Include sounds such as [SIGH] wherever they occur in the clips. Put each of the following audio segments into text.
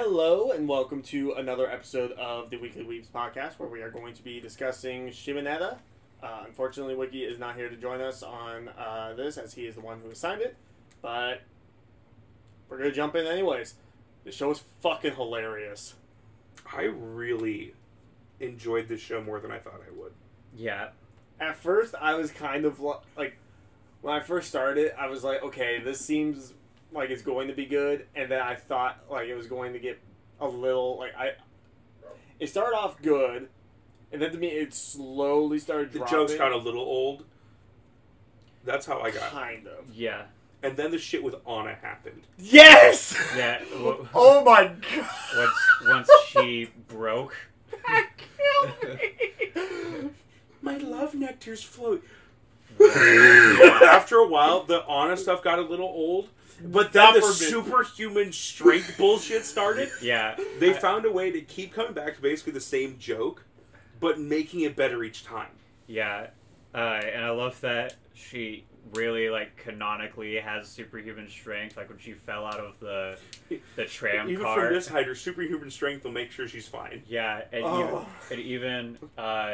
Hello and welcome to another episode of the Weekly Weebs podcast where we are going to be discussing Shimoneta. Uh, unfortunately, Wiki is not here to join us on uh, this as he is the one who assigned it, but we're going to jump in anyways. The show is fucking hilarious. I really enjoyed this show more than I thought I would. Yeah, At first, I was kind of lo- like, when I first started, I was like, okay, this seems like it's going to be good, and then I thought like it was going to get a little like I. It started off good, and then to me it slowly started. The dropping, jokes got a little old. That's how I got. kind of. yeah, And then the shit with Anna happened. Yes. yeah. [LAUGHS] w- oh my god. once once she broke, [LAUGHS] That killed me. My love nectar's float. [LAUGHS] After a while, the honest stuff got a little old. But then Not the superhuman strength bullshit started. [LAUGHS] yeah, They found a way to keep coming back to basically the same joke, but making it better each time. yeah, uh, and I love that she really like canonically has superhuman strength. Like when she fell out of the the [LAUGHS] tram Even car. from this height, her superhuman strength will make sure she's fine. Yeah, and Oh. even, and even uh,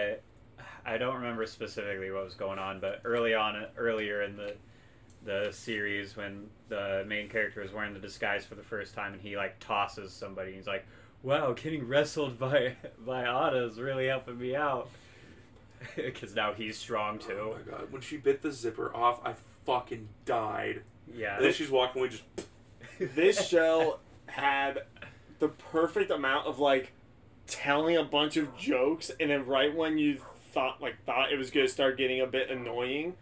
I don't remember specifically what was going on, but early on, earlier in the the series, when the main character is wearing the disguise for the first time, and he like tosses somebody, and he's like, "Wow, getting wrestled by by Anna is really helping me out." [LAUGHS] Because now he's strong too. Oh my god, when she bit the zipper off, I fucking died. Yeah, And then she's walking away, just [LAUGHS] this show had the perfect amount of like telling a bunch of jokes and then right when you thought like thought it was going to start getting a bit annoying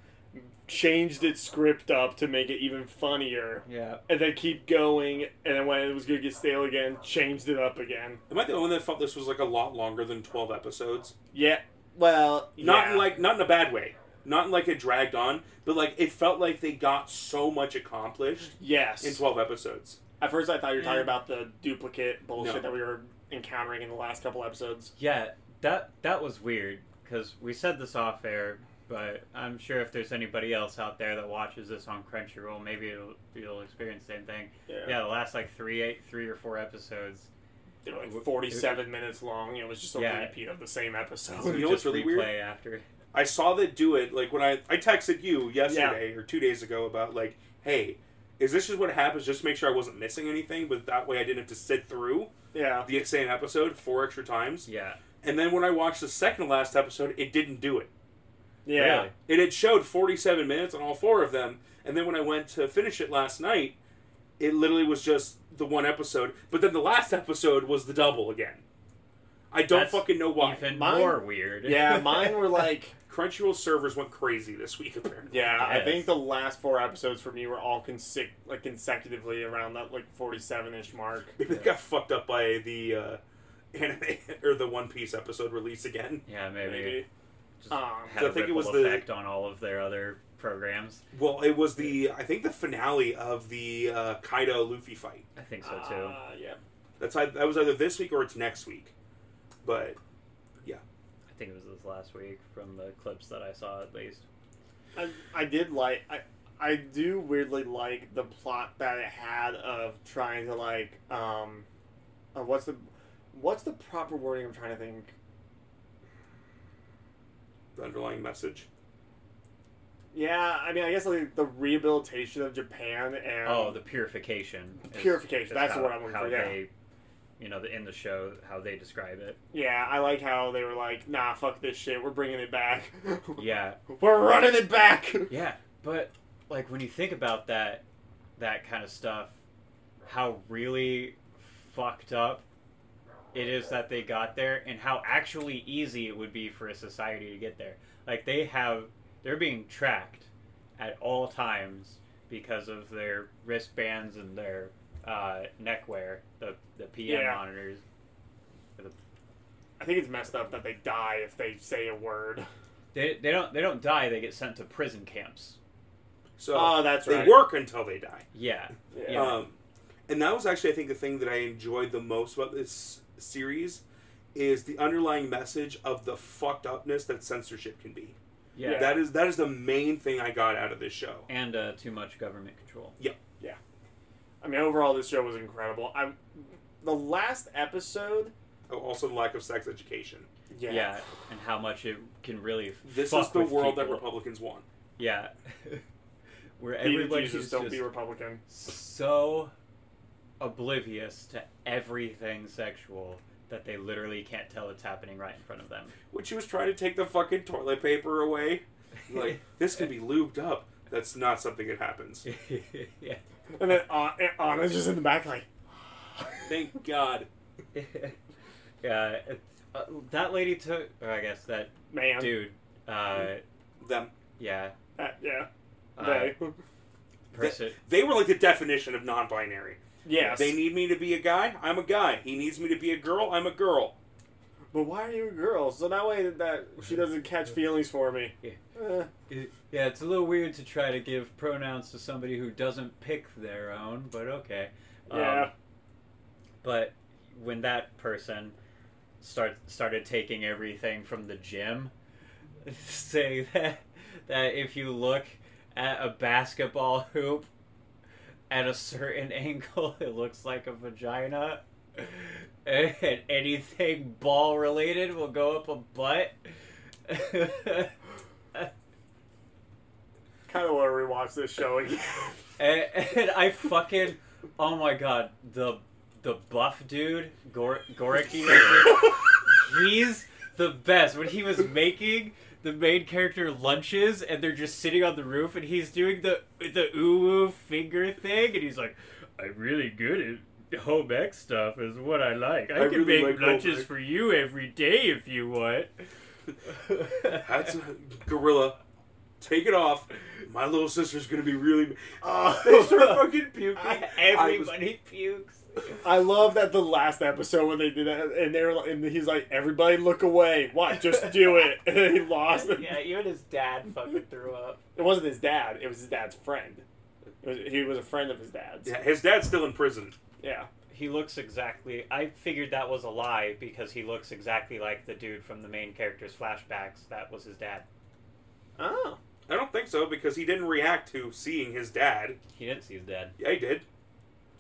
changed its script up to make it even funnier yeah. and then keep going and then when it was going to get stale again changed it up again Am I the only one that felt this was like a lot longer than twelve episodes? yeah well Not yeah. in like not in a bad way. Not in like it dragged on, but like it felt like they got so much accomplished yes in twelve episodes. at first i thought you were talking mm. about the duplicate bullshit No. that we were encountering in the last couple episodes Yeah, that that was weird because we said this off air, but I'm sure if there's anybody else out there that watches this on Crunchyroll, maybe it'll, you'll experience the same thing. Yeah, the last like three, eight, three or four episodes. They're like uh, 47 minutes long it was just a Yeah. repeat of the same episode You know what's just really replay weird? after. I saw that do it like when I I texted you yesterday or two days ago about like, hey, is this just what happens? Just to make sure I wasn't missing anything, but that way I didn't have to sit through yeah the same episode four extra times. Yeah, And then when I watched the second to last episode, it didn't do it. Yeah. Really? It had showed 47 minutes on all four of them, and then when I went to finish it last night, it literally was just the one episode. But then the last episode was the double again. I don't That's fucking know why. even Mine- more weird. Yeah, [LAUGHS] mine were like. Crunchyroll servers went crazy this week apparently. Yeah, I think the last four episodes for me were all consec- like consecutively around that like forty-seven ish mark. [LAUGHS] Maybe they got fucked up by the uh, anime [LAUGHS] or the One Piece episode release again. yeah, maybe. Maybe. Just Um, had So a I think it ripple was the- effect on all of their other programs. Well, it was the I think the finale of the uh, Kaido Luffy fight. I think so too. Uh, yeah. That's ei- that was either this week or it's next week. But yeah. I think it was this last week from the clips that I saw at least. I, I did like I I do weirdly like the plot that it had of trying to like um uh, what's the what's the proper wording I'm trying to think the underlying message. yeah I mean I guess like the rehabilitation of Japan and Oh, the purification. Purification, is that's how, what I'm looking how for, yeah. They, you know, the, in the show, how they describe it. yeah I like how they were like nah fuck this shit we're bringing it back [LAUGHS] Yeah, we're running it back [LAUGHS] yeah, but like when you think about that, that kind of stuff, how really fucked up it is that they got there, and how actually easy it would be for a society to get there. Like they have, they're being tracked at all times because of their wristbands and their uh, neckwear, the the PM Yeah. monitors. I think it's messed up that they die if they say a word. They, they don't they don't die. They get sent to prison camps. So oh, that's they right. work until they die. Yeah, Yeah. Yeah. Um, and that was actually, I think, the thing that I enjoyed the most about this series is the underlying message of the fucked upness that censorship can be. yeah, Yeah. That is that is the main thing I got out of this show. and uh, too much government control. Yeah. Yeah. I mean, overall, this show was incredible. I'm the last episode. Oh, also, the lack of sex education. Yeah. Yeah. and how much it can really. This fuck is the with world that. Republicans want. Yeah, [LAUGHS] where Be the everybody's Jesus, just don't be Republican. so oblivious to everything sexual that they literally can't tell it's happening right in front of them. When she was trying to take the fucking toilet paper away, like [LAUGHS] this can be lubed up. That's not something that happens. [LAUGHS] yeah. And then uh, Anna's just in the back, like, [SIGHS] Thank God. [LAUGHS] yeah. uh, that lady took, or I guess that man. dude. Uh, Them. yeah. Uh, yeah. Uh, They. person. They were like the definition of non-binary. Yes. They need me to be a guy. I'm a guy. He needs me to be a girl. I'm a girl. But why are you a girl? So that way that she doesn't catch feelings for me. Yeah. Eh, Yeah, it's a little weird to try to give pronouns to somebody who doesn't pick their own, but okay. Um, yeah. But when that person start started taking everything from the gym, [LAUGHS] saying that that if you look at a basketball hoop at a certain [LAUGHS] angle, it looks like a vagina, and anything ball related will go up a butt. kind of want to rewatch this show again. [LAUGHS] and, and I fucking oh my god the the buff dude Gor- Goriki [LAUGHS] he's the best when he was making the main character lunches and they're just sitting on the roof and he's doing the the ooh finger thing and he's like I'm really good at home ec stuff is what I like I, I can really make like lunches for you every day if you want [LAUGHS] That's a gorilla. Take it off. My little sister's gonna be really. Uh, [LAUGHS] [LAUGHS] They start fucking puking. everybody pukes I love that the last episode when they did that, and they were, and he's like, "Everybody, look away! Why? Just do it!" And [LAUGHS] he lost. it. yeah even his dad fucking threw up It wasn't his dad; it was his dad's friend. Was, he was a friend of his dad's. Yeah, his dad's still in prison. Yeah. he looks exactly i figured that was a lie because he looks exactly like the dude from the main character's flashbacks that was his dad Oh. I don't think so because he didn't react to seeing his dad. he didn't see his dad Yeah, he did.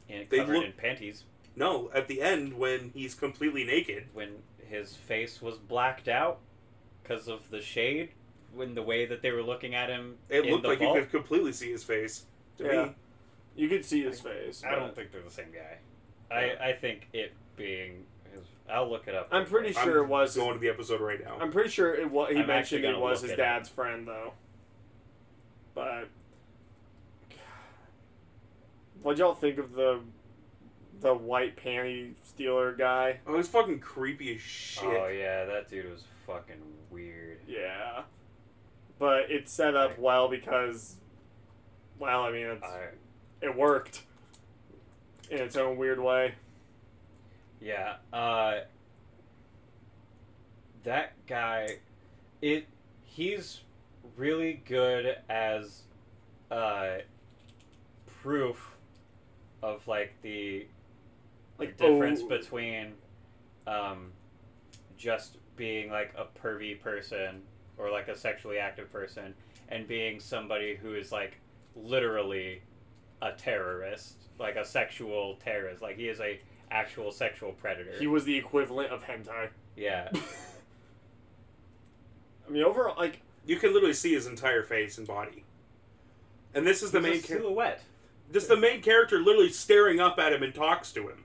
And They covered look- in panties No, at the end when he's completely naked. when his face was blacked out because of the shade when the way that they were looking at him It in looked the like vault. you could completely see his face. To Yeah. me, You could see his face. i don't think they're the same guy i i think it being his i'll look it up I'm pretty quick. sure I'm it was. going to the episode right now. I'm pretty sure it was. He I'm mentioned it was his it up. dad's friend, though. But what'd y'all think of the the white panty stealer guy? Oh, he's fucking creepy as shit. oh yeah that dude was fucking weird Yeah, but it's set up well because, well, I mean, it's, I, it worked in its own weird way. Yeah, uh that guy it he's really good as uh proof of like the Like the difference oh, between um just being like a pervy person or like a sexually active person and being somebody who is like literally a terrorist, like a sexual terrorist. Like he is a actual sexual predator. He was the equivalent of hentai. yeah. [LAUGHS] I mean, overall, like You can literally see his entire face and body. And this is the a main character. silhouette. This the main character literally staring up at him and talks to him.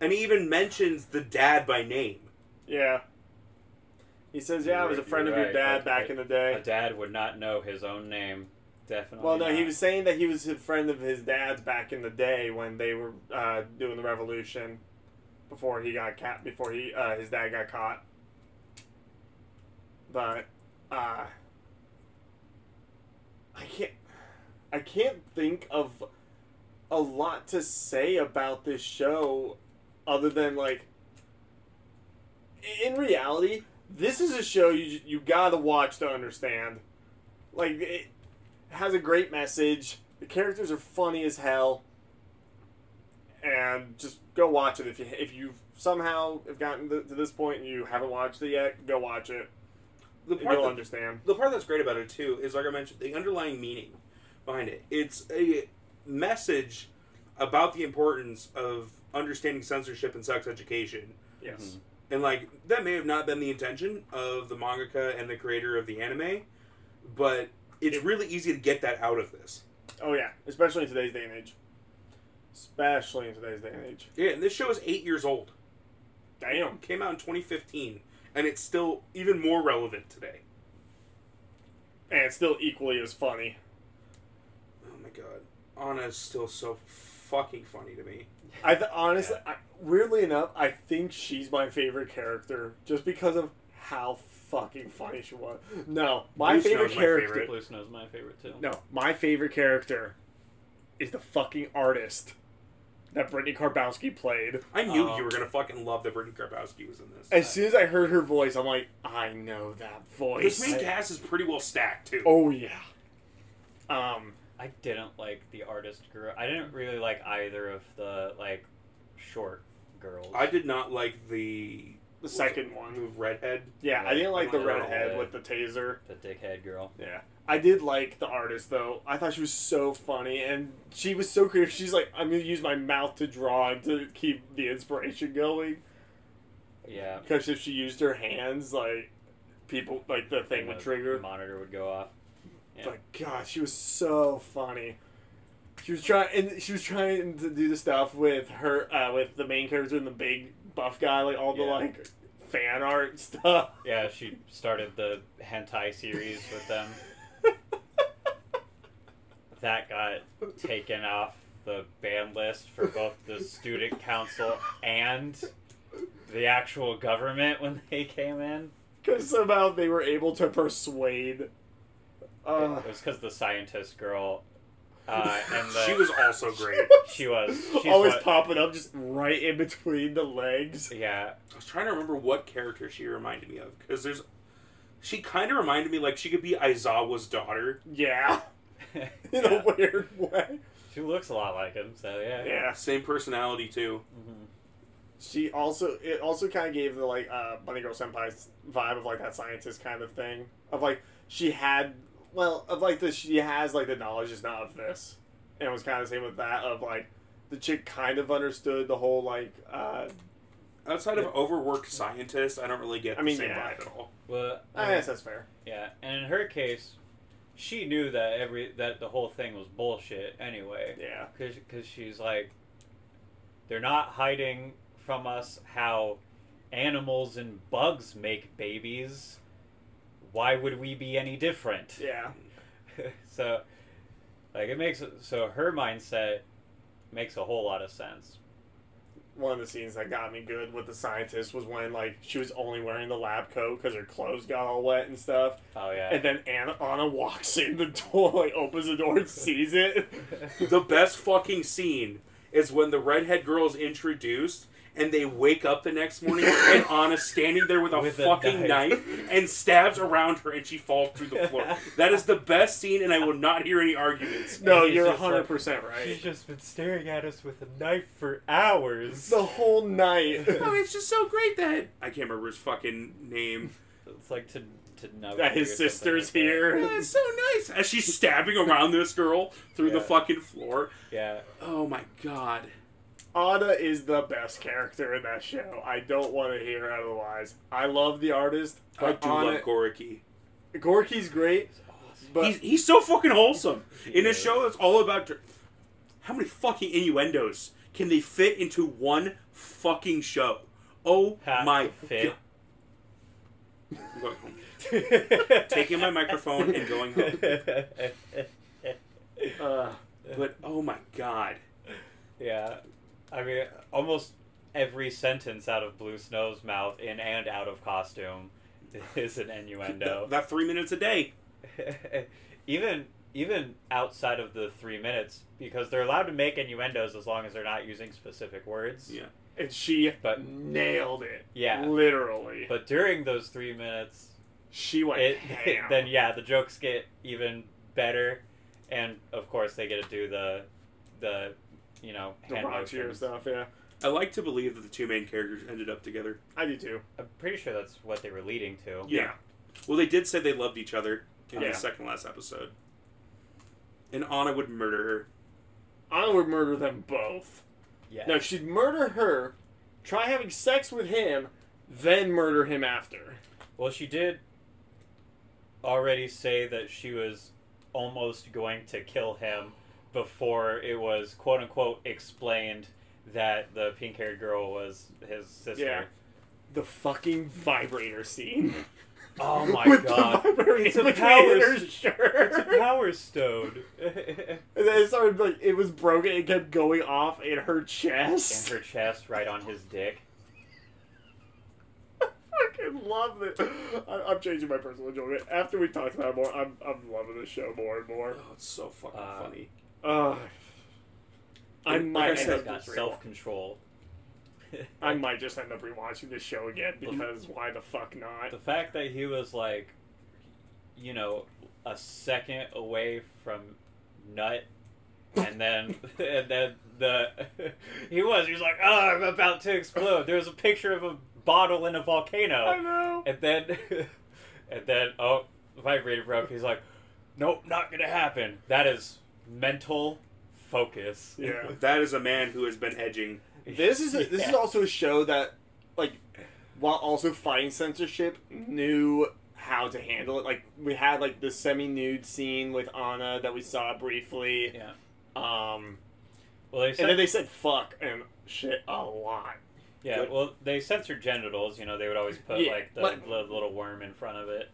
And he even mentions the dad by name. Yeah. He says, "Yeah, I was a You're friend of your dad A- back a- in the day." A dad would not know his own name. Definitely. Well, no, he was saying that he was a friend of his dad's back in the day when they were uh, doing the revolution, before he got caught. before he uh, his dad got caught. But, uh, I can't, I can't think of a lot to say about this show other than like in reality, this is a show you you gotta watch to understand. Like it has a great message. The characters are funny as hell, and just go watch it if you if you somehow have gotten to, to this point and you haven't watched it yet. Go watch it. The part you'll that, understand. the part that's great about it too is like I mentioned the underlying meaning behind it. It's a message about the importance of understanding censorship and sex education. Yes. Mm-hmm. And like that may have not been the intention of the mangaka and the creator of the anime, but it's really easy to get that out of this. Oh yeah, especially in today's day and age. Especially in today's day and age. Yeah, and this show is eight years old. Damn. Came out in 2015, and it's still even more relevant today. And it's still equally as funny. Oh my god, Anna is still so fucking funny to me. I th- honestly, I, weirdly enough, I think she's my favorite character just because of how fucking funny she was. No, my Blue favorite Snow's my character. favorite. Blue Snow's my favorite too. No, my favorite character is the fucking artist that Brittney Karbowski played. I knew Oh. you were gonna fucking love that Brittney Karbowski was in this. As soon as I heard her voice, I'm like, I know that voice. This main cast is pretty well stacked too. oh yeah. Um, I didn't like the artist girl. I didn't really like either of the like short girls. I did not like the the second one. the redhead. Yeah, I didn't like the I don't redhead with the taser. the dickhead girl. Yeah. I did like the artist though. I thought she was so funny and she was so creative. She's like, I'm gonna use my mouth to draw and to keep the inspiration going. Yeah. Because if she used her hands, like people, like the thing And would the trigger. Monitor would go off. Yeah. But God, she was so funny. She was trying, and she was trying to do the stuff with her, uh, with the main character and the big buff guy, like all the Yeah. like fan art [LAUGHS] stuff. Yeah, she started the hentai series with them. [LAUGHS] that got taken off the ban list for both the student council and the actual government when they came in. Because somehow they were able to persuade. Uh, it was because the scientist girl, uh, and [LAUGHS] the, She was also [LAUGHS] great. she was she's always what- popping up just right in between the legs. yeah I was trying to remember what character she reminded me of because there's. She kind of reminded me like she could be Aizawa's daughter. Yeah, [LAUGHS] in Yeah. a weird way. she looks a lot like him so yeah Yeah. Same personality too. Mhm. She also it also kind of gave the like uh, Bunny Girl Senpai's vibe of like that scientist kind of thing of like she had well of like the she has like the knowledge just not of this, and it was kind of the same with that of like the chick kind of understood the whole like uh, Outside of overworked scientists, I don't really get I the mean, same yeah. vibe at all. well I guess that's fair. Yeah, and in her case, she knew that every that the whole thing was bullshit anyway. Yeah, Because she's like, they're not hiding from us how animals and bugs make babies. Why would we be any different? yeah. [LAUGHS] so, like, it makes so her mindset makes a whole lot of sense. One of the scenes that got me good with the scientist was when like she was only wearing the lab coat because her clothes got all wet and stuff, Oh yeah. and then Anna, Anna walks in the door, like opens the door and sees it. [LAUGHS] The best fucking scene is when the redhead girl is introduced and they wake up the next morning [LAUGHS] and Anna's standing there with a With a fucking knife. knife. and stabs around her and she falls through the floor. That is the best scene and I will not hear any arguments. No, you're hundred percent right. She's just been staring at us with a knife for hours. the whole night. [LAUGHS] Oh, it's just so great that I can't remember his fucking name. It's like to to know that his sister's here. Oh, it's so nice as she's stabbing around this girl through the fucking floor. Yeah. Oh my god. Anna is the best character in that show. I don't want to hear otherwise. I love the artist, I do Anna, love Gorky. Gorky's great, but he's, he's so fucking wholesome. In a show that's all about dr- how many fucking innuendos can they fit into one fucking show? Oh Half my fit. god. I'm going home. Taking my microphone and going home. [LAUGHS] uh, But oh my god. yeah, I mean, almost every sentence out of Blue Snow's mouth, in and out of costume, [LAUGHS] is an innuendo. That, that three minutes a day. [LAUGHS] even even outside of the three minutes, because they're allowed to make innuendos as long as they're not using specific words. Yeah. and she But- nailed it. Yeah. literally. But during those three minutes, she went it, ham. [LAUGHS] then yeah, the jokes get even better, and of course they get to do the, the, you know, the hand raunchier motions. stuff. Yeah, I like to believe that the two main characters ended up together. I do too. I'm pretty sure that's what they were leading to. Yeah. Well, they did say they loved each other in Yeah. the second last episode. And Anna would murder her. I would murder them both. Yeah. No, she'd murder her, try having sex with him, then murder him after. Well, she did already say that she was almost going to kill him before it was quote unquote explained that the pink haired girl was his sister. Yeah. The fucking vibrator scene. [LAUGHS] Oh my With god. The It's a between power her shirt. It's a power stone. [LAUGHS] And then it started like it was broken. It kept going off in her chest. In her chest right on his dick. [LAUGHS] I fucking love it. I, I'm changing my personal enjoyment after we talked about it more. I'm I'm loving the show more and more. Oh, it's so fucking Uh, funny. Uh, I Like might I said, got self control. [LAUGHS] I might just end up rewatching this show again because why the fuck not? The fact that he was like, you know, a second away from nut, and then [LAUGHS] and then the [LAUGHS] he was he was like, oh, I'm about to explode. There was a picture of a bottle in a volcano, I know. and then and then oh, the vibrator broke. He's like, nope, not gonna happen. That is mental focus. Yeah. [LAUGHS] That is a man who has been edging. This is a, this is also a show that, like, while also fighting censorship, knew how to handle it. Like we had like the semi-nude scene with Anna that we saw briefly. yeah. Um, Well, they and said then they said fuck and shit a lot. Yeah, Good. well, they censored genitals. You know, they would always put Yeah, like the, but- the little worm in front of it.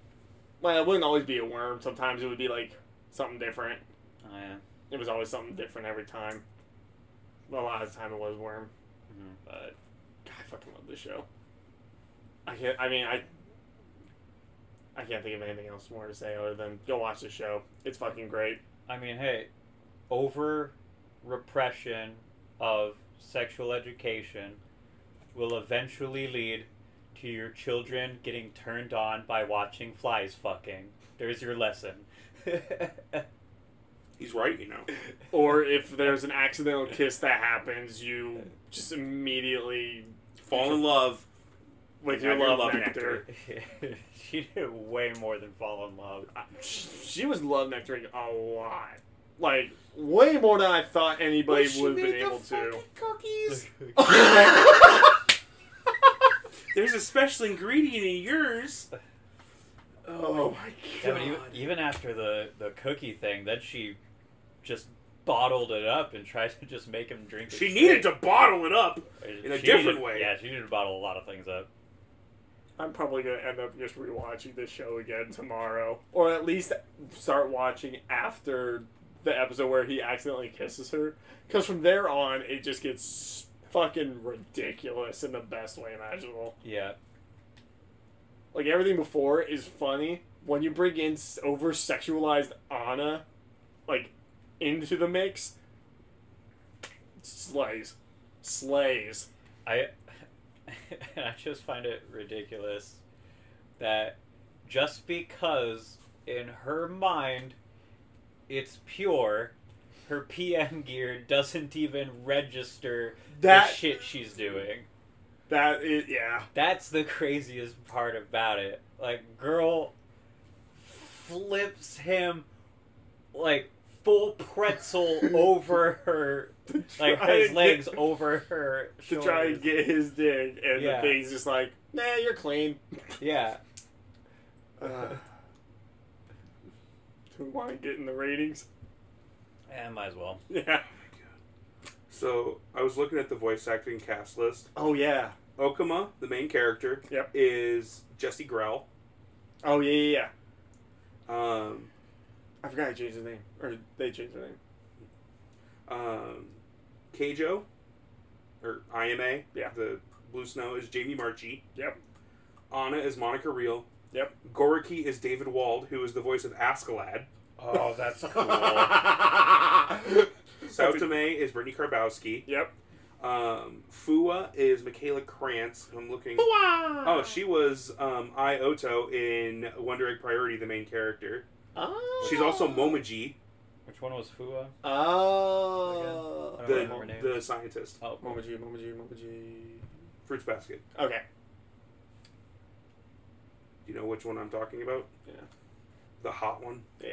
Well, it wouldn't always be a worm. Sometimes it would be like something different. Oh yeah. It was always something different every time. A lot of the time it was worm. Mhm. But God, I fucking love this show. I can't. I mean, I. I can't think of anything else more to say other than go watch the show. It's fucking great. I mean, hey, over repression of sexual education will eventually lead to your children getting turned on by watching flies fucking. There's your lesson. [LAUGHS] He's right, you know. [LAUGHS] Or if there's an accidental kiss that happens, you just immediately Fall in love. with your your love, love nectar. [LAUGHS] she did way more than fall in love. She was love nectaring a lot, like way more than I thought anybody would have been able to. Cookies. [LAUGHS] There's a special ingredient in yours. Oh my Yeah, even, god! even after the, the cookie thing, then she just bottled it up and tried to just make him drink it. She needed to bottle it up. straight. in a She different needed- way. Yeah, she needed to bottle a lot of things up. I'm probably gonna end up just rewatching this show again tomorrow, or at least start watching after the episode where he accidentally kisses her. Because from there on, it just gets fucking ridiculous in the best way imaginable. Yeah. Like everything before is funny. When you bring in over sexualized Anna, like into the mix, slays, slays. I [LAUGHS] I just find it ridiculous that just because in her mind it's pure, her PM gear doesn't even register That the shit she's doing. that is yeah. That's the craziest part about it. Like, girl flips him like full pretzel [LAUGHS] over her, like his legs get- over her to try and get his dick, and Yeah. the thing's just like, nah, you're clean. [LAUGHS] Yeah. Uh, do we want to get in the ratings? Yeah, might as well. [LAUGHS] Yeah. So I was looking at the voice acting cast list. Oh yeah. Okama, the main character, Yep. is Jessie Grelle. Oh yeah, yeah, yeah. Um, I forgot I changed his name, or they changed their name. um, Keijo, or IMA, Yeah. the Blue Snow is Jamie Marchi. Yep. Anna is Monica Rial. Yep. Goriki is David Wald, who is the voice of Askeladd. Oh, that's [LAUGHS] cool. Saotome is Brittney Karbowski. yep. Um, Fuwa is Michaela Krantz. I'm looking. Oh, she was um, Ai Oto in Wonder Egg Priority, the main character. Oh. She's also Momoji, Which one was Fuwa? Oh. I don't the remember her name. the scientist. Oh, Momoji, Momoji, Momoji. Fruits Basket. Okay. Do you know which one I'm talking about? Yeah. The hot one. Yeah.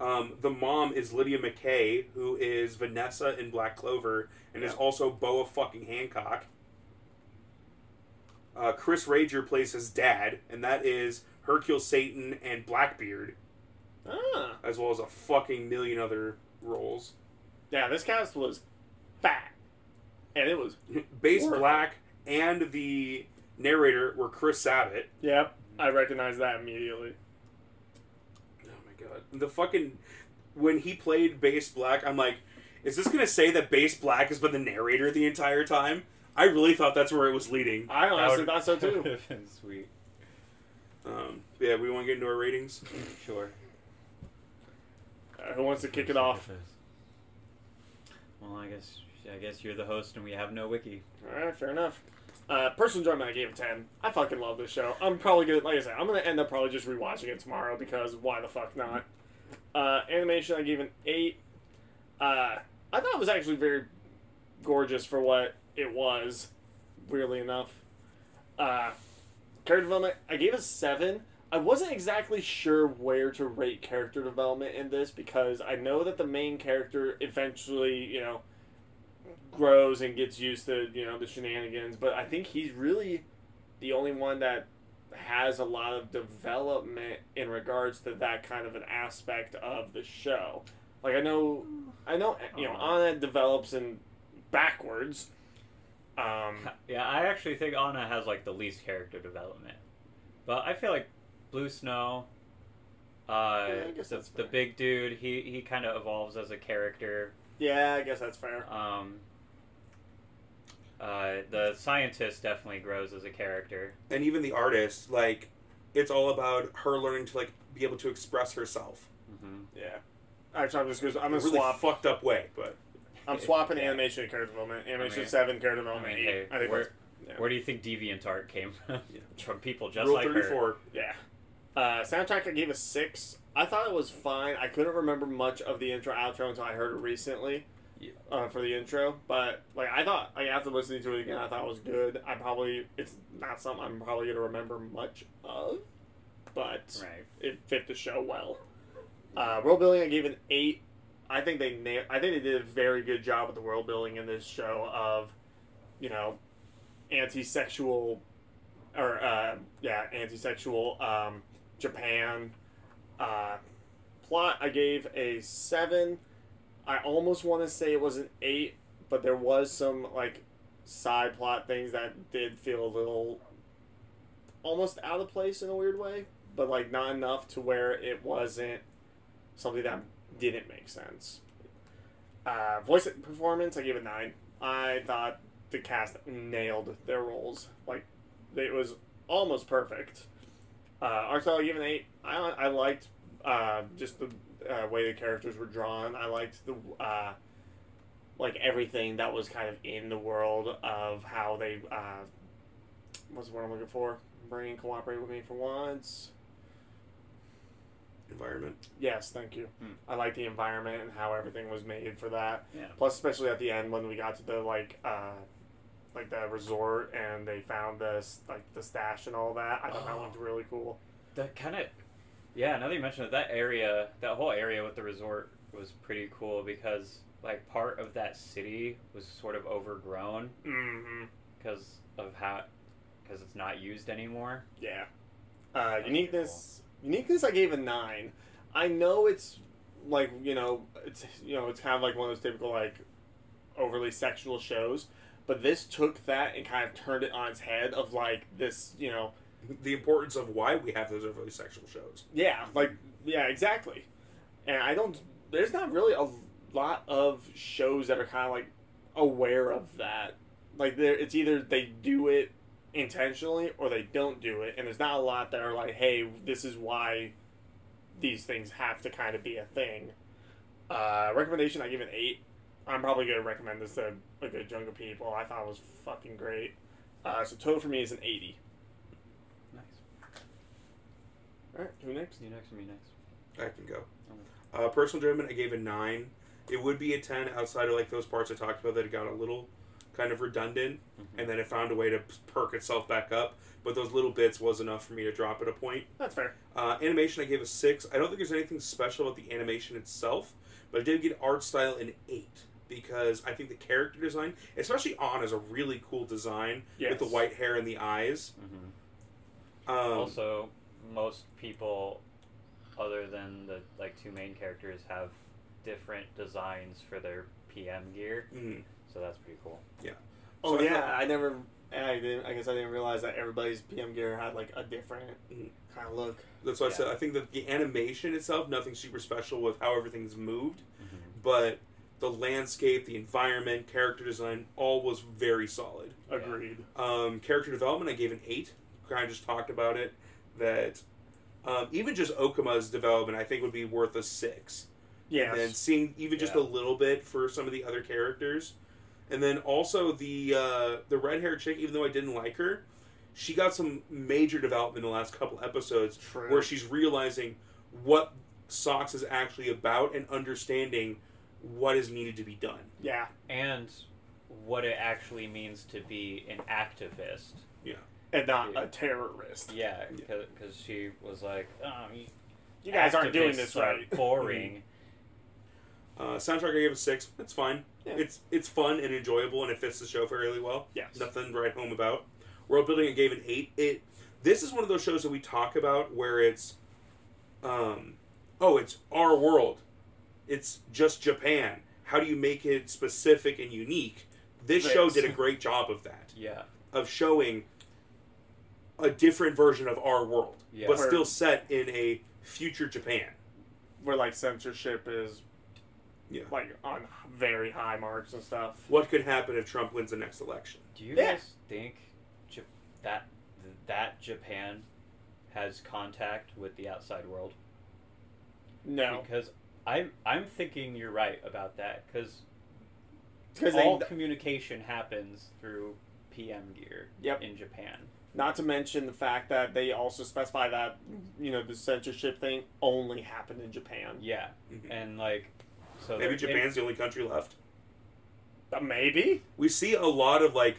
Um, the mom is Lydia Mackay, who is Vanessa in Black Clover, and is also Boa fucking Hancock. Uh, Chris Rager plays his dad, and that is Hercule Satan and Blackbeard, Ah. as well as a fucking million other roles. Yeah, this cast was fat. And it was. [LAUGHS] Base Sure. Black and the narrator were Chris Sabat. Yep. I recognized that immediately. Oh my god. The fucking when he played Bass Black, I'm like, is this gonna say that Bass Black has been the narrator the entire time? I really thought that's where it was leading. I honestly That thought so would too. have [LAUGHS] been sweet. Um, yeah, we want to get into our ratings. Sure. Who wants to kick it off? Well, I guess I guess you're the host and we have no wiki. Alright, fair enough. Uh, personal enjoyment, I gave it 10. I fucking love this show. I'm probably gonna, like I said, I'm gonna end up probably just rewatching it tomorrow because why the fuck not? Uh, animation, I gave an 8. Uh, I thought it was actually very gorgeous for what it was, weirdly enough. Uh, character development, I gave a 7. I wasn't exactly sure where to rate character development in this because I know that the main character eventually, you know, grows and gets used to you know the shenanigans but i think he's really the only one that has a lot of development in regards to that kind of an aspect of the show. Like i know i know you know anna develops in backwards um [LAUGHS] Yeah, I actually think Anna has like the least character development, but I feel like Blue Snow, uh, Yeah, I guess the, that's the big dude, he he kind of evolves as a character. yeah i guess that's fair Um, uh, the scientist definitely grows as a character. And even the artist, like, it's all about her learning to like be able to express herself. hmm yeah actually i'm just gonna i'm In a gonna really swap fucked up way, but i'm [LAUGHS] swapping Yeah. animation and character development animation mean- 7 character I development mean, 8 hey, i think where, yeah. where do you think Deviant Art came [LAUGHS] from? from people just Rule like thirty her. four. Yeah. Uh, soundtrack, I gave a six. I thought it was fine. I couldn't remember much of the intro outro until I heard it recently. Yeah. Uh, for the intro, but like I thought, like after listening to it again, I thought it was good. I probably it's not something I'm probably gonna remember much of, but Right. it fit the show well. Uh, world building, I gave an eight. I think they na- I think they did a very good job with the world building in this show of, you know, anti-sexual, or uh, yeah, anti-sexual um, Japan. Uh, plot, I gave a seven. I almost want to say it was an eight, but there was some like side plot things that did feel a little almost out of place in a weird way, but like not enough to where it wasn't something that didn't make sense. Uh, voice performance, I gave a nine. I thought the cast nailed their roles. Like it was almost perfect. Uh, art style, I gave it an eight. I I liked uh, just the uh, way the characters were drawn. I liked the uh, like everything that was kind of in the world of how they uh, what's the word I'm looking for? Brain cooperate with me for once. Environment. Yes, thank you. Hmm. I like the environment and how everything was made for that. Yeah. Plus, especially at the end when we got to the like, uh, like the resort and they found this like the stash and all that. I thought that Oh. one's really cool. That kind of, yeah. Now that you mention it, that area, that whole area with the resort was pretty cool because like part of that city was sort of overgrown Mm-hmm. because of how, because it's not used anymore. Yeah. Uh, That's uniqueness. Uniqueness. I gave a nine. I know it's like you know it's you know it's kind of like one of those typical like overly sexual shows, but this took that and kind of turned it on its head of like this you know The importance of why we have those overly sexual shows. Yeah, like yeah, exactly. And I don't. There's not really a lot of shows that are kind of like aware of that. Like there, it's either they do it intentionally or they don't do it, and there's not a lot that are like, hey, this is why these things have to kind of be a thing. Uh, recommendation, I give it eight. I'm probably gonna recommend this to a good chunk of people. I thought it was fucking great. Uh, so total for me is an eighty. Nice. All right, who next? You next, me next. I can go. Uh, personal judgment, I gave a nine. It would be a ten outside of like those parts I talked about that it got a little kind of redundant, Mhm. and then it found a way to perk itself back up. But those little bits was enough for me to drop at a point. That's fair. Uh, animation, I gave a six. I don't think there's anything special about the animation itself, but I did get art style an eight because I think the character design, especially on, is a really cool design Yes. with the white hair and the eyes. Mm-hmm. Um, also, most people, other than the like two main characters, have different designs for their PM gear, mhm. so that's pretty cool. Yeah. Oh So I yeah, thought- I never. I didn't. I guess I didn't realize that everybody's PM gear had like a different Mhm. kind of look. That's why I said I think that the animation itself, nothing super special with how everything's moved, Mm-hmm. but the landscape, the environment, character design, all was very solid. Agreed. Um, character development, I gave an eight. Kind of just talked about it. That um, even just Okuma's development, I think would be worth a six. Yes. And seeing even just a little bit for some of the other characters, and then also the uh, the red haired chick. Even though I didn't like her, she got some major development in the last couple episodes True. where she's realizing what SOX is actually about and understanding what is needed to be done. yeah. And what it actually means to be an activist. Yeah. And not Yeah. a terrorist. Yeah, because she was like, oh, you, You guys aren't doing this are right. Boring. [LAUGHS] Uh, soundtrack I gave a six. It's fine. Yeah. It's it's fun and enjoyable and it fits the show fairly well. Yes. Nothing to write home about. World building I gave an eight. It this is one of those shows that we talk about where it's um oh it's our world. It's just Japan. How do you make it specific and unique? This show did a great job of that. [LAUGHS] yeah. Of showing a different version of our world. Yeah. But Where- still set in a future Japan. Where like censorship is Yeah. like on very high marks and stuff. What could happen if Trump wins the next election? Do you Yeah. guys think Jap- that that Japan has contact with the outside world? No. Because I'm I'm thinking you're right about that because Because all they, communication happens through PM gear Yep. in Japan. not to mention the fact that they also specify that you know the censorship thing only happened in Japan. Yeah, Mhm. and like so Maybe they're- Japan's the only country left. Uh, maybe. We see a lot of like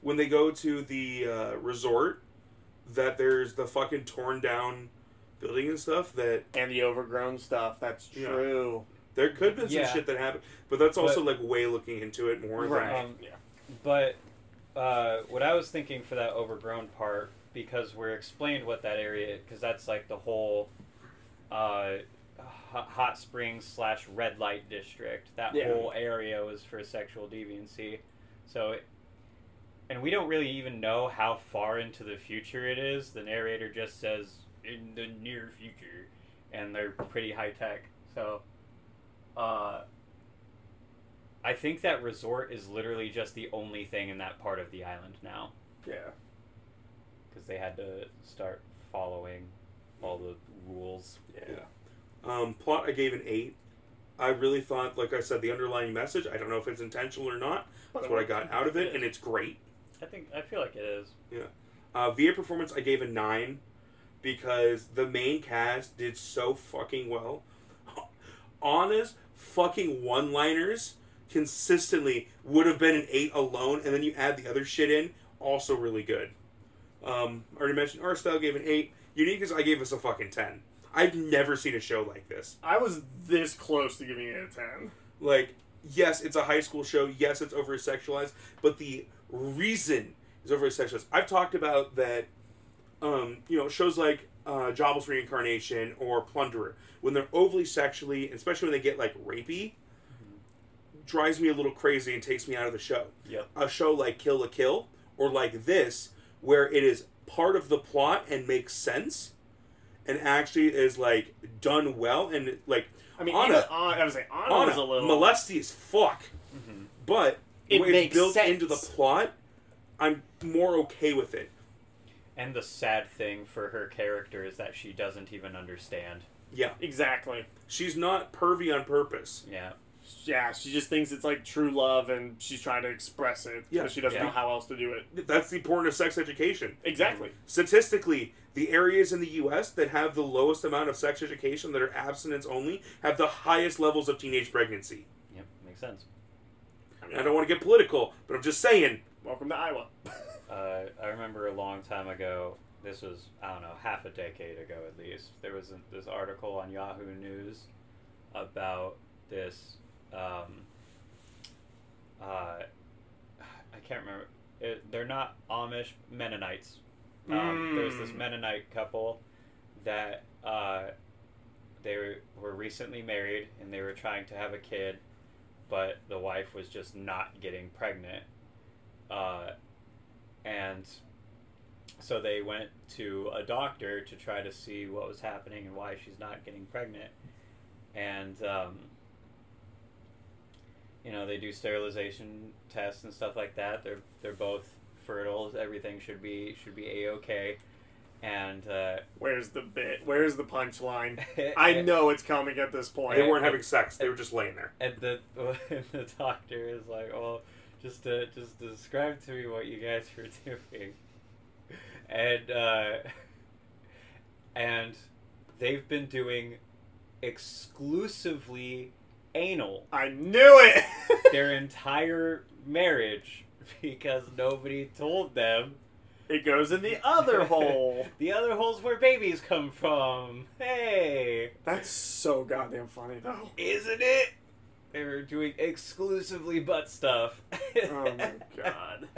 when they go to the uh, resort that there's the fucking torn down building and stuff that And the overgrown stuff. That's Yeah. true. there could have been some Yeah. shit that happened, but that's also But- like way looking into it more. Right. Than, Um, yeah. But uh, what I was thinking for that overgrown part, because we're explained what that area, because that's like the whole uh, hot hot springs slash red light district. That Yeah. whole area was for sexual deviancy. So, it, and we don't really even know how far into the future it is. The narrator just says in the near future, and they're pretty high tech. So, uh, I think that resort is literally just the only thing in that part of the island now Yeah. because they had to start following all the rules. Yeah. Um, plot I gave an eight. I really thought, like I said, the underlying message. I don't know if it's intentional or not. That's what I got out of it, and it's great. I think I feel like it is. Yeah. Uh, VA performance, I gave a nine because the main cast did so fucking well. [LAUGHS] Anna's fucking one-liners consistently would have been an eight alone, and then you add the other shit in, also really good. Um, I already mentioned art style gave an eight. Unique as I gave us a fucking ten. I've never seen a show like this. I was this close to giving it a ten. Like, yes, it's a high school show. Yes, it's over sexualized, but the reason is over sexualized. I've talked about that. Um, you know, shows like uh, Jobless Reincarnation or Plunderer, when they're overly sexually, especially when they get like rapey, drives me a little crazy and takes me out of the show. Yep. A show like Kill la Kill or like this, where it is part of the plot and makes sense, and actually is like done well and like I mean, Anna- even Anna, I was saying Anna, Anna, was a little. molesty as fuck, Mm-hmm. but the It way makes it's built sense. into the plot, I'm more okay with it. And the sad thing for her character is that she doesn't even understand. Yeah, Exactly. she's not pervy on purpose. Yeah. Yeah, she just thinks it's like true love, and she's trying to express it Yeah. because she doesn't Yeah. know how else to do it. That's the importance of sex education. Exactly. Statistically, the areas in the U.S. that have the lowest amount of sex education, that are abstinence only, have the highest levels of teenage pregnancy. Yep. Makes sense. I mean, I don't want to get political, but I'm just saying. welcome to Iowa. [LAUGHS] Uh, I remember a long time ago. This was I don't know half a decade ago at least. There was a, this article on Yahoo News about this. Um, uh, I can't remember. It, they're not Amish Mennonites. Um, There's this Mm. Mennonite couple that uh, they were, were recently married and they were trying to have a kid, but the wife was just not getting pregnant. Uh, and so they went to a doctor to try to see what was happening and why she's not getting pregnant. And, um, you know, they do sterilization tests and stuff like that. They're, they're both fertile. Everything should be, should be A-okay. And, uh, Where's the bit? Where's the punchline? [LAUGHS] I know it's coming at this point. They weren't having sex; they were just laying there. And the [LAUGHS] the doctor is like, "Oh, just to, just describe to me what you guys were [LAUGHS] doing," and uh, [LAUGHS] and they've been doing exclusively anal I knew it. [LAUGHS] their entire marriage because nobody told them it goes in the other hole. the other hole's where babies come from. Hey, That's so goddamn funny though. isn't it? They were doing exclusively butt stuff. Oh my [LAUGHS] god.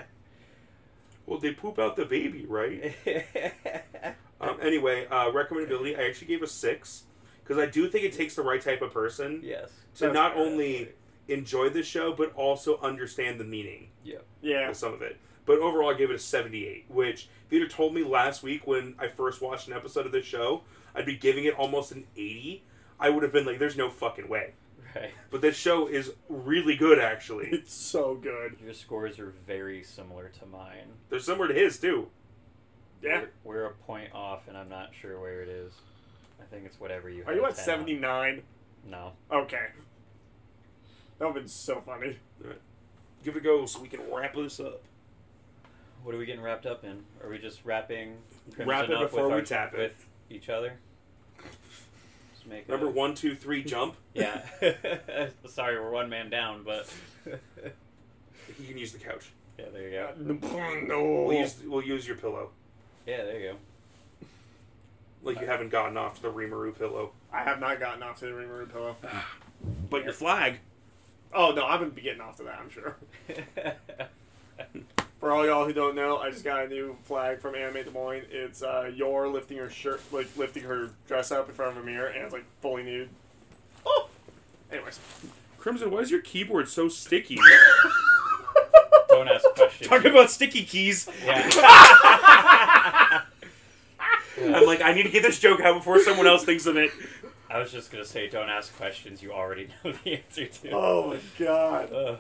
Well, they poop out the baby, right? [LAUGHS] Um, anyway, uh, recommendability. I actually gave a six because I do think it takes the right type of person yes. to not fair. only enjoy the show but also understand the meaning Yeah. of some of it. But overall, I gave it a seventy-eight. Which, if you'd have told me last week when I first watched an episode of this show, I'd be giving it almost an eighty. I would have been like, "There's no fucking way." Right. [LAUGHS] But this show is really good, actually. [LAUGHS] It's so good. Your scores are very similar to mine. They're similar to his too. Yeah. We're, we're a point off, and I'm not sure where it is. I think it's whatever you. Are had you a at 10 on. 79? No. Okay. That would have been so funny. Give it a go so we can wrap this up. What are we getting wrapped up in? Are we just wrapping Crimson Wrap it up before with we our- tap it. with each other? Just make Number a, one, two, three, jump. [LAUGHS] Yeah. [LAUGHS] Sorry, we're one man down, but [LAUGHS] You can use the couch. yeah, there you go. Uh, no. We'll use we'll use your pillow. Yeah, there you go. Like you haven't gotten off to the Rimuru pillow. I have not gotten off to the Rimuru pillow. [SIGHS] But your flag. Oh no, I'm gonna be getting off to that. I'm sure. For all y'all who don't know, I just got a new flag from Anime Des Moines. It's uh, Yor lifting her shirt, like lifting her dress up in front of a mirror, and it's like fully nude. Oh. Anyways, Crimson, why is your keyboard so sticky? [LAUGHS] Don't ask questions. Talk about sticky keys. Yeah. [LAUGHS] [LAUGHS] I'm like, I need to get this joke out before someone else thinks of it. I was just gonna say, don't ask questions you already [LAUGHS] know the answer to. oh my god, Ugh.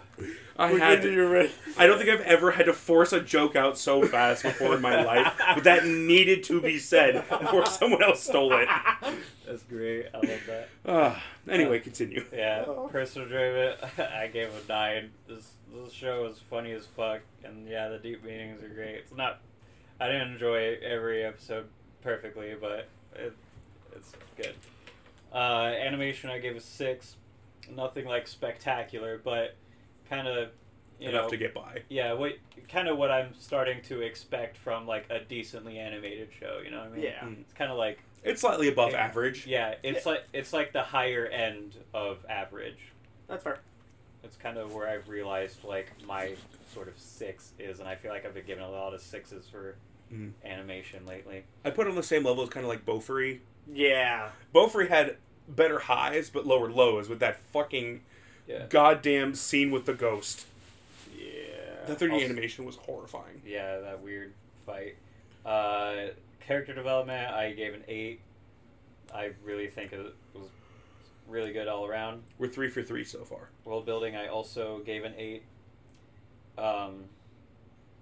I we're had to to, your. I don't think I've ever had to force a joke out so fast before in my [LAUGHS] life, but that needed to be said before someone else stole it. [LAUGHS] That's great. I love that. [SIGHS] Ah, anyway, continue. Yeah, Oh. personal enjoyment. I gave it a nine. This this show is funny as fuck, and yeah, the deep meanings are great. It's not. I didn't enjoy every episode perfectly, but it, it's good. Uh, animation, I gave a six. Nothing like spectacular, but kind of Enough know to get by. yeah, what kind of what I'm starting to expect from like a decently animated show. You know what I mean? Yeah. It's kind of like It's slightly above Yeah. average. yeah, it's like it's like the higher end of average. That's fair. It's kind of where I've realized like my sort of six is, and I feel like I've been given a lot of sixes for Mhm. animation lately. I put it on the same level as kind of like Bofuri. Yeah. Bofuri had better highs but lower lows with that fucking Yeah. goddamn scene with the ghost. Yeah. That 3D Also- animation was horrifying. Yeah, that weird fight. Uh, character development, I gave an eight. I really think it was really good all around. We're three for three so far. World building, I also gave an eight. Um,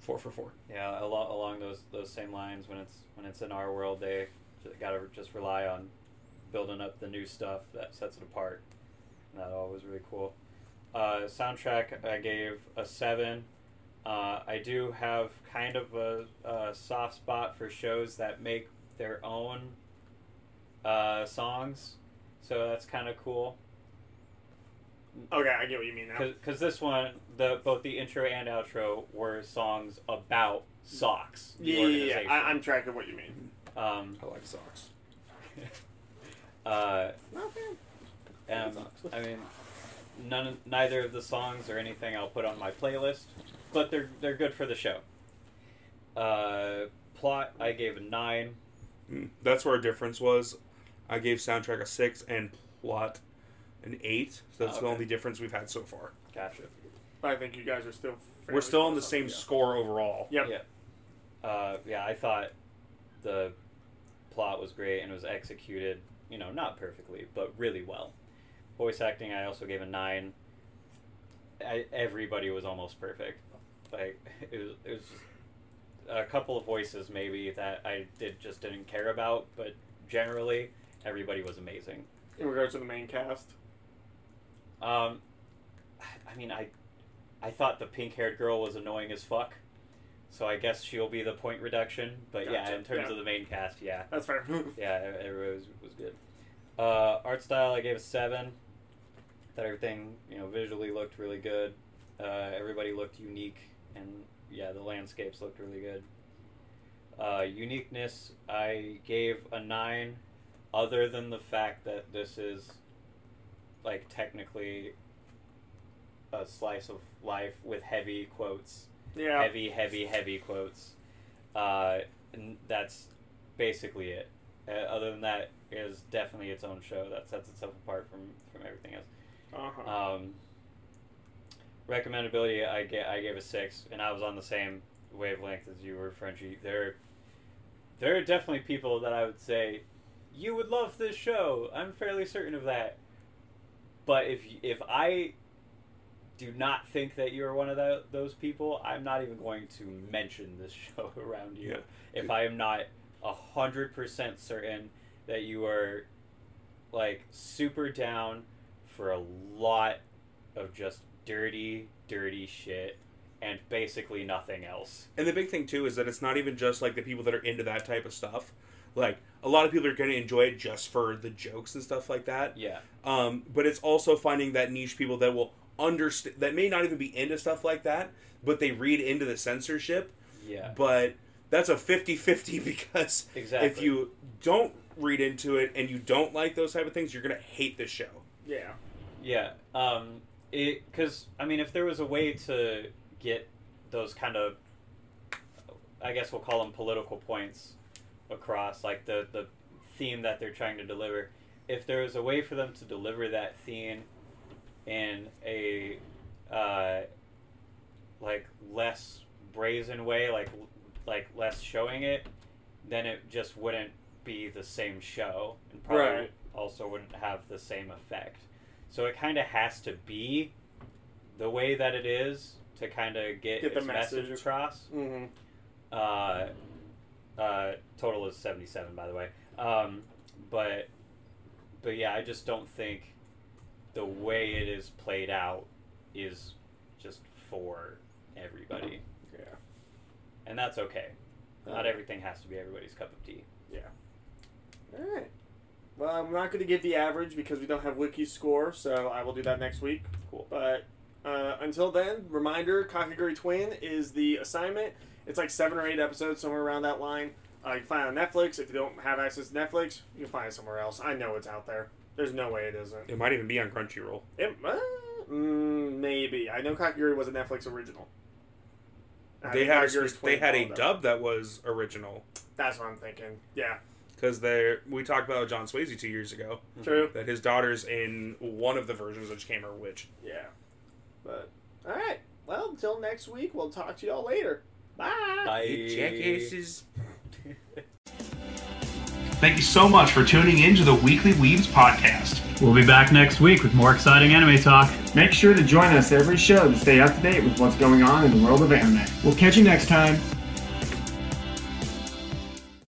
Four for four. yeah, along along those those same lines. When it's when it's in our world, they got to just rely on building up the new stuff that sets it apart. And that all was really cool. Uh, soundtrack, I gave a seven. Uh, I do have kind of a, a soft spot for shows that make their own uh, songs, so that's kind of cool. Okay, I get what you mean now. Because this one, the both the intro and outro were songs about socks. Yeah, yeah, yeah. I, I'm tracking what you mean. Um, I like socks. [LAUGHS] uh, Not bad. um, I mean, none, neither of the songs or anything I'll put on my playlist, but they're they're good for the show. Uh, plot, I gave a nine. Mm, That's where our difference was. I gave soundtrack a six and plot an eight. So that's the Okay. only difference we've had so far. Gotcha. I think you guys are still. We're still on the same yeah. score overall. Yep. Yeah. Uh, yeah, I thought the plot was great and was executed, you know, not perfectly, but really well. Voice acting, I also gave a nine. I, everybody was almost perfect. Like [LAUGHS] it was, it was just a couple of voices maybe that I did just didn't care about, but generally everybody was amazing. In regards to the main cast. Um, I mean, I, I thought the pink-haired girl was annoying as fuck, so I guess she'll be the point reduction. But yeah, in terms yeah. of the main cast, yeah, That's fair. [LAUGHS] yeah, it, it was was good. Uh, art style, I gave a seven. That everything you know visually looked really good. Uh, everybody looked unique, and yeah, the landscapes looked really good. Uh, uniqueness, I gave a nine, other than the fact that this is like technically a slice of life with heavy quotes yeah. heavy, heavy, heavy quotes. Uh, and that's basically it. Uh, other than that, it is definitely its own show that sets itself apart from from everything else. Uh-huh. Um, recommendability, I get, I gave a six, and I was on the same wavelength as you were, Frenchie. There, there are definitely people that I would say you would love this show. I'm fairly certain of that. But if if I do not think that you are one of tho- those people, I'm not even going to mention this [LAUGHS] show around you. Yeah. If I am not a hundred percent certain that you are like super down for a lot of just dirty, dirty shit and basically nothing else. And the big thing too is that it's not even just like the people that are into that type of stuff. Like a lot of people are going to enjoy it just for the jokes and stuff like that. Yeah. Um, but it's also finding that niche people that will understand that may not even be into stuff like that, but they read into the censorship. Yeah. But that's a 50-50 [LAUGHS] because Exactly. if you don't read into it and you don't like those type of things, you're going to hate this show. yeah. Yeah, um, it because I mean, if there was a way to get those kind of, I guess we'll call them political points across, like the the theme that they're trying to deliver. If there was a way for them to deliver that theme in a uh, like less brazen way, like like less showing it, then it just wouldn't be the same show, and probably Right. also wouldn't have the same effect. So it kind of has to be the way that it is to kind of get, Get the its message. message. across. Mm-hmm. Uh, uh, total is seventy seven, by the way. Um, but but yeah, I just don't think the way it is played out is just for everybody, Yeah. and that's okay. Not everything has to be everybody's cup of tea. Yeah. All right. Well, I'm not going to give the average because we don't have wiki score, so I will do that next week. Cool. But uh, until then, reminder: Kakegurui Twin is the assignment. It's like seven or eight episodes, somewhere around that line. Uh, you can find it on Netflix. If you don't have access to Netflix, you can find it somewhere else. I know it's out there. There's no way it isn't. It might even be on Crunchyroll. It, uh, mm, maybe. I know Kakegurui was a Netflix original. I They had a, they had a followed up. dub that was original That's what I'm thinking. Yeah, because they we talked about John Swasey two years ago true. that his daughter's in one of the versions that just came her witch. Yeah. But all right. Well, until next week, we'll talk to y'all later. Bye. Bye. jackasses. [LAUGHS] Thank you so much for tuning in to the Weekly Weebs podcast. We'll be back next week with more exciting anime talk. Make sure to join us every show to stay up to date with what's going on in the world of anime. We'll catch you next time.